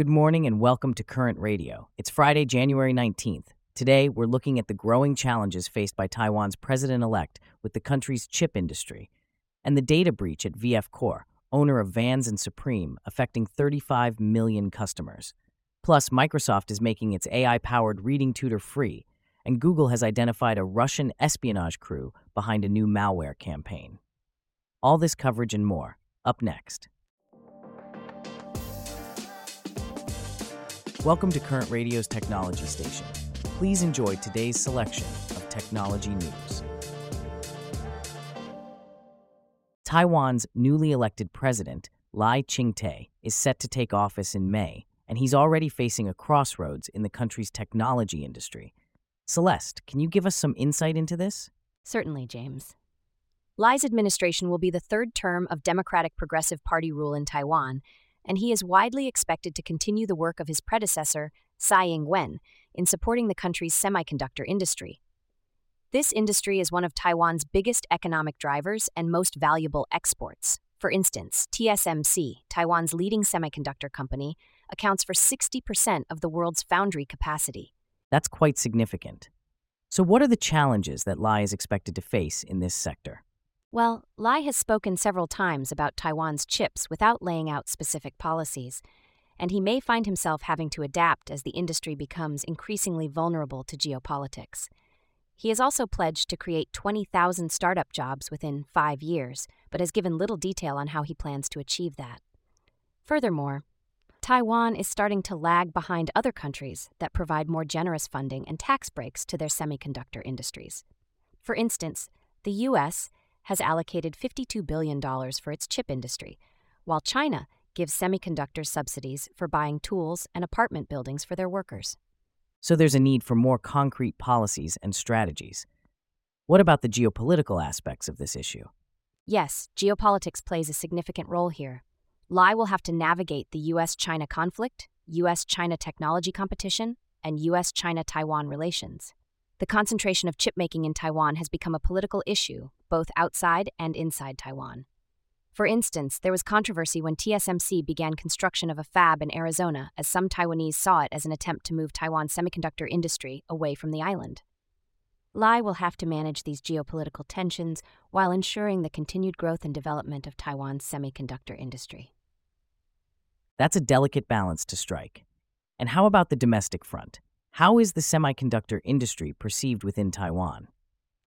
Good morning and welcome to Current Radio. It's Friday, January 19th. Today, we're looking at the growing challenges faced by Taiwan's president elect with the country's chip industry and the data breach at VF Corp, owner of Vans and Supreme, affecting 35 million customers. Plus, Microsoft is making its AI powered reading tutor free, and Google has identified a Russian espionage crew behind a new malware campaign. All this coverage and more, up next. Welcome to Current Radio's Technology Station. Please enjoy today's selection of technology news. Taiwan's newly elected president, Lai Ching-te, is set to take office in May, and he's already facing a crossroads in the country's technology industry. Celeste, can you give us some insight into this? Certainly, James. Lai's administration will be the third term of Democratic Progressive Party rule in Taiwan, and he is widely expected to continue the work of his predecessor, Tsai Ing wen, in supporting the country's semiconductor industry. This industry is one of Taiwan's biggest economic drivers and most valuable exports. For instance, TSMC, Taiwan's leading semiconductor company, accounts for 60% of the world's foundry capacity. That's quite significant. So, what are the challenges that Lai is expected to face in this sector? Well, Lai has spoken several times about Taiwan's chips without laying out specific policies, and he may find himself having to adapt as the industry becomes increasingly vulnerable to geopolitics. He has also pledged to create 20,000 startup jobs within five years, but has given little detail on how he plans to achieve that. Furthermore, Taiwan is starting to lag behind other countries that provide more generous funding and tax breaks to their semiconductor industries. For instance, the U.S has allocated $52 billion for its chip industry, while China gives semiconductor subsidies for buying tools and apartment buildings for their workers. So there's a need for more concrete policies and strategies. What about the geopolitical aspects of this issue? Yes, geopolitics plays a significant role here. Lai will have to navigate the US China conflict, US China technology competition, and US China Taiwan relations. The concentration of chip making in Taiwan has become a political issue, both outside and inside Taiwan. For instance, there was controversy when TSMC began construction of a fab in Arizona, as some Taiwanese saw it as an attempt to move Taiwan's semiconductor industry away from the island. Lai will have to manage these geopolitical tensions while ensuring the continued growth and development of Taiwan's semiconductor industry. That's a delicate balance to strike. And how about the domestic front? How is the semiconductor industry perceived within Taiwan?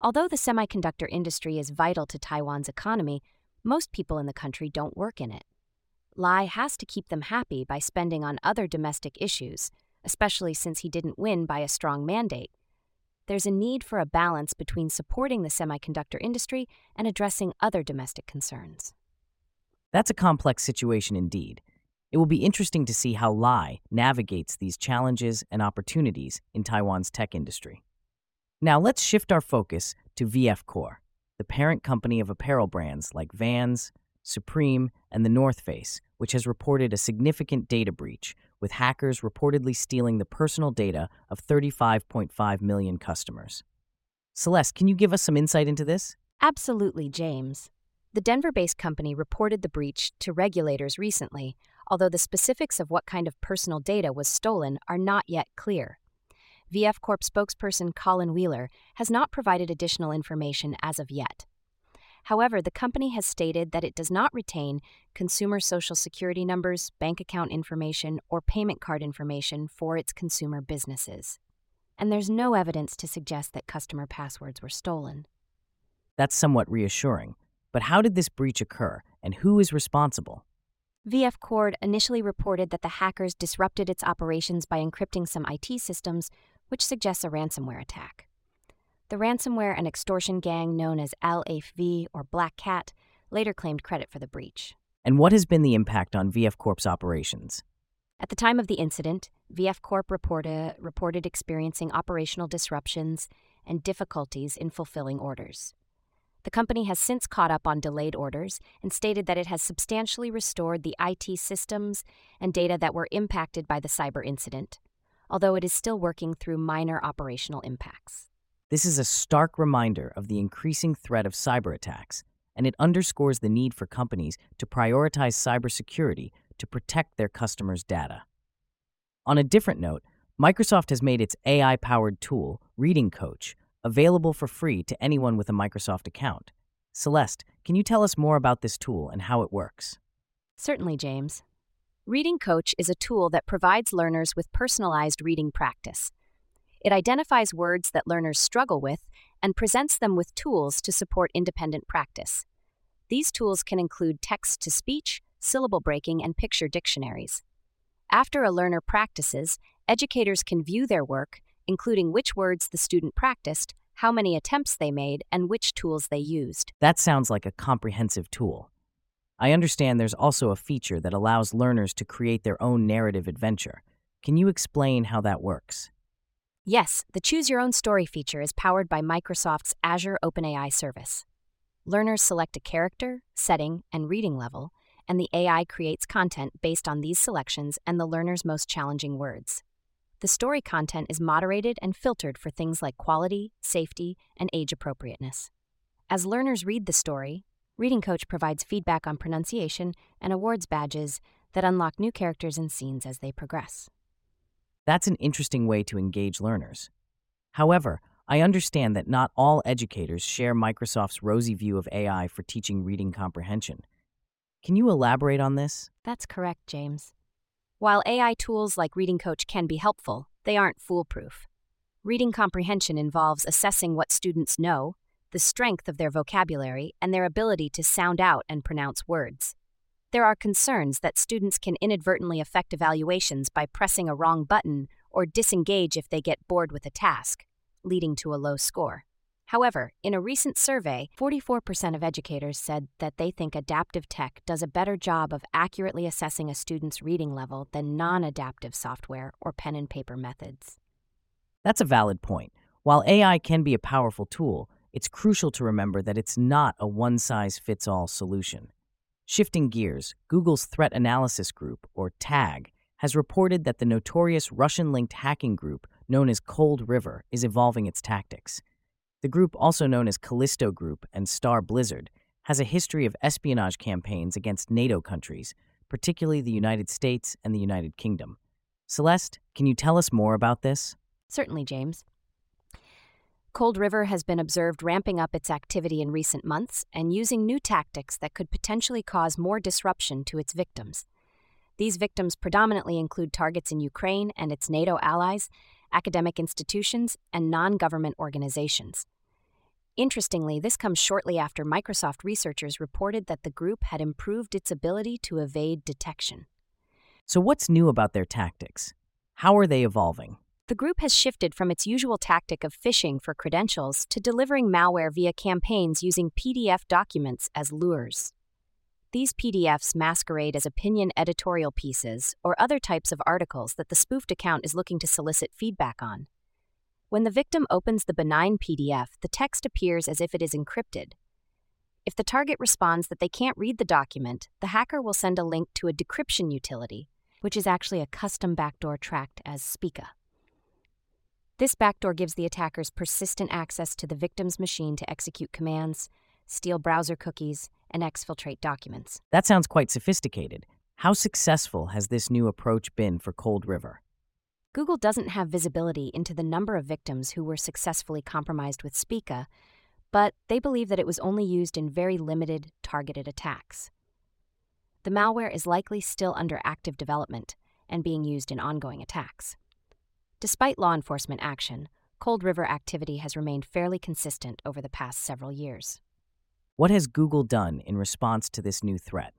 Although the semiconductor industry is vital to Taiwan's economy, most people in the country don't work in it. Lai has to keep them happy by spending on other domestic issues, especially since he didn't win by a strong mandate. There's a need for a balance between supporting the semiconductor industry and addressing other domestic concerns. That's a complex situation indeed. It will be interesting to see how Lai navigates these challenges and opportunities in Taiwan's tech industry. Now let's shift our focus to VF Corp, the parent company of apparel brands like Vans, Supreme, and The North Face, which has reported a significant data breach, with hackers reportedly stealing the personal data of 35.5 million customers. Celeste, can you give us some insight into this? Absolutely, James. The Denver based company reported the breach to regulators recently, although the specifics of what kind of personal data was stolen are not yet clear. VF Corp spokesperson Colin Wheeler has not provided additional information as of yet. However, the company has stated that it does not retain consumer social security numbers, bank account information, or payment card information for its consumer businesses. And there's no evidence to suggest that customer passwords were stolen. That's somewhat reassuring. But how did this breach occur, and who is responsible? VF Corp initially reported that the hackers disrupted its operations by encrypting some IT systems, which suggests a ransomware attack. The ransomware and extortion gang known as ALPHV or Black Cat later claimed credit for the breach. And what has been the impact on VF Corp's operations? At the time of the incident, VF Corp reported, reported experiencing operational disruptions and difficulties in fulfilling orders. The company has since caught up on delayed orders and stated that it has substantially restored the IT systems and data that were impacted by the cyber incident, although it is still working through minor operational impacts. This is a stark reminder of the increasing threat of cyber attacks, and it underscores the need for companies to prioritize cybersecurity to protect their customers' data. On a different note, Microsoft has made its AI powered tool, Reading Coach, available for free to anyone with a Microsoft account. Celeste, can you tell us more about this tool and how it works? Certainly, James. Reading Coach is a tool that provides learners with personalized reading practice. It identifies words that learners struggle with and presents them with tools to support independent practice. These tools can include text to speech, syllable breaking, and picture dictionaries. After a learner practices, educators can view their work, including which words the student practiced, how many attempts they made, and which tools they used. That sounds like a comprehensive tool. I understand there's also a feature that allows learners to create their own narrative adventure. Can you explain how that works? Yes, the Choose Your Own Story feature is powered by Microsoft's Azure OpenAI service. Learners select a character, setting, and reading level, and the AI creates content based on these selections and the learner's most challenging words. The story content is moderated and filtered for things like quality, safety, and age appropriateness. As learners read the story, Reading Coach provides feedback on pronunciation and awards badges that unlock new characters and scenes as they progress. That's an interesting way to engage learners. However, I understand that not all educators share Microsoft's rosy view of AI for teaching reading comprehension. Can you elaborate on this? That's correct, James. While AI tools like Reading Coach can be helpful, they aren't foolproof. Reading comprehension involves assessing what students know, the strength of their vocabulary, and their ability to sound out and pronounce words. There are concerns that students can inadvertently affect evaluations by pressing a wrong button or disengage if they get bored with a task, leading to a low score. However, in a recent survey, 44% of educators said that they think adaptive tech does a better job of accurately assessing a student's reading level than non adaptive software or pen and paper methods. That's a valid point. While AI can be a powerful tool, it's crucial to remember that it's not a one size fits all solution. Shifting gears, Google's Threat Analysis Group, or TAG, has reported that the notorious Russian linked hacking group known as Cold River is evolving its tactics. The group, also known as Callisto Group and Star Blizzard, has a history of espionage campaigns against NATO countries, particularly the United States and the United Kingdom. Celeste, can you tell us more about this? Certainly, James. Cold River has been observed ramping up its activity in recent months and using new tactics that could potentially cause more disruption to its victims. These victims predominantly include targets in Ukraine and its NATO allies, academic institutions, and non government organizations. Interestingly, this comes shortly after Microsoft researchers reported that the group had improved its ability to evade detection. So, what's new about their tactics? How are they evolving? The group has shifted from its usual tactic of phishing for credentials to delivering malware via campaigns using PDF documents as lures. These PDFs masquerade as opinion editorial pieces or other types of articles that the spoofed account is looking to solicit feedback on. When the victim opens the benign PDF, the text appears as if it is encrypted. If the target responds that they can't read the document, the hacker will send a link to a decryption utility, which is actually a custom backdoor tracked as Spica. This backdoor gives the attackers persistent access to the victim's machine to execute commands, steal browser cookies, and exfiltrate documents. That sounds quite sophisticated. How successful has this new approach been for Cold River? Google doesn't have visibility into the number of victims who were successfully compromised with Spica, but they believe that it was only used in very limited, targeted attacks. The malware is likely still under active development and being used in ongoing attacks. Despite law enforcement action, Cold River activity has remained fairly consistent over the past several years. What has Google done in response to this new threat?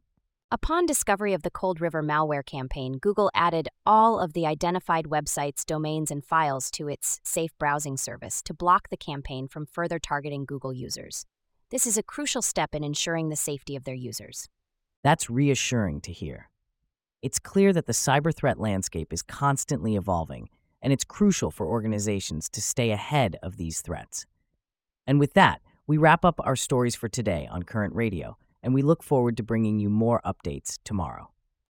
Upon discovery of the Cold River malware campaign, Google added all of the identified websites, domains, and files to its Safe Browsing service to block the campaign from further targeting Google users. This is a crucial step in ensuring the safety of their users. That's reassuring to hear. It's clear that the cyber threat landscape is constantly evolving and it's crucial for organizations to stay ahead of these threats. And with that, we wrap up our stories for today on Current Radio, and we look forward to bringing you more updates tomorrow.